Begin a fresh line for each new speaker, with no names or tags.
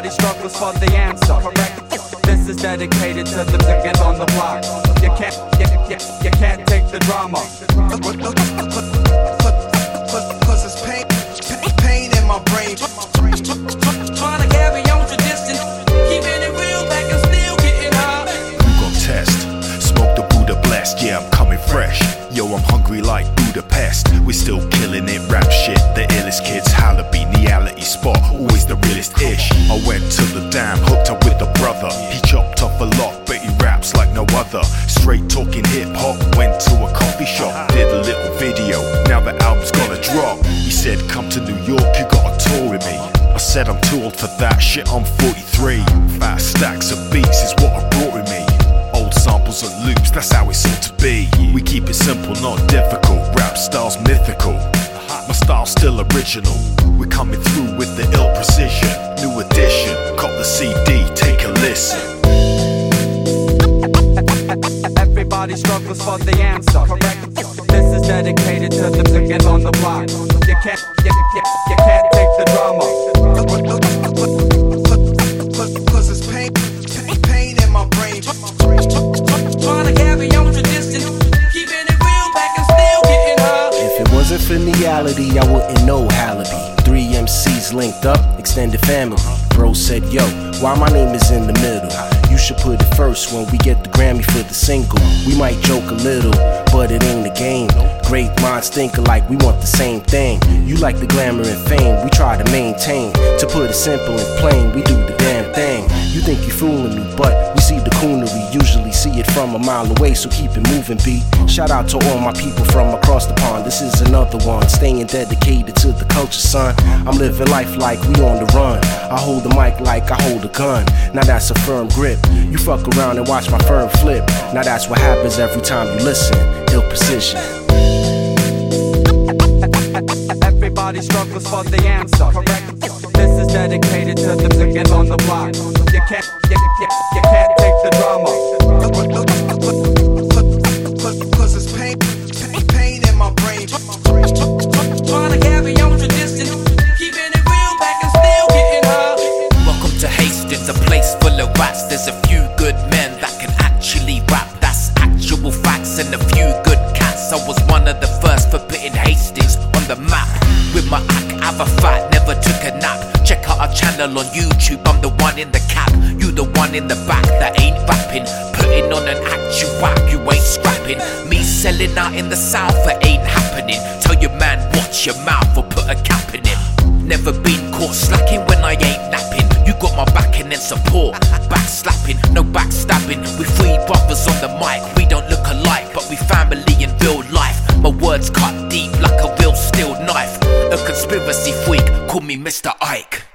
Everybody struggles for the answer. Correct. This is dedicated to the niggas on the block. You can't, you, you, you can't take the drama.
Yo, I'm hungry like Budapest. We're still killing it, rap shit. The illest kids, Halabi, reality spot, always the realest ish. I went to the dam, hooked up with the brother. He chopped off a lot, but he raps like no other. Straight talking hip hop, went to a coffee shop, did a little video. Now the album's gonna drop. He said, Come to New York, you gotta tour with me. I said, I'm too old for that shit, I'm 43. Fast stacks of beats is what I brought with me. Old samples and loops, that's how it's ought to be. We keep it simple, not difficult. Rap style's mythical. My style's still original. We're coming through with the ill precision. New edition, cop the CD, take a listen.
Everybody struggles for the answer. Correct. This is dedicated to the niggas on the block. You can't, you, you, you can't take the drama.
Cause it's pain, pain in my brain.
It
reality, I wouldn't know Halabi. Three MCs linked up, extended family. Bro said, Yo, why my name is in the middle? You should put it first when we get the Grammy for the single. We might joke a little, but it ain't a game. Great minds think alike, we want the same thing. You like the glamour and fame, we try to maintain. To put it simple and plain, we do the damn thing. You think you're fooling me, but coonery. Usually see it from a mile away, so keep it moving, B. Shout out to all my people from across the pond. This is another one, staying dedicated to the culture, son. I'm living life like we on the run. I hold the mic like I hold a gun. Now that's a firm grip. You fuck around and watch my firm flip. Now that's what happens every time you listen. Ill precision.
Everybody struggles for the answer. Correct.
My
act, have a fight, never took a nap. Check out our channel on YouTube. I'm the one in the cap, you the one in the back that ain't rapping. Putting on an actual whack, you ain't scrapping. Me selling out in the south, it ain't happening. Tell your man, watch your mouth or put a cap in it. Never been caught slacking when I ain't napping. You got my backing and support. Back slapping, no backstabbing. We three brothers on the mic. We don't look alike, words cut deep like a real steel knife. A conspiracy freak, call me Mr. Icke.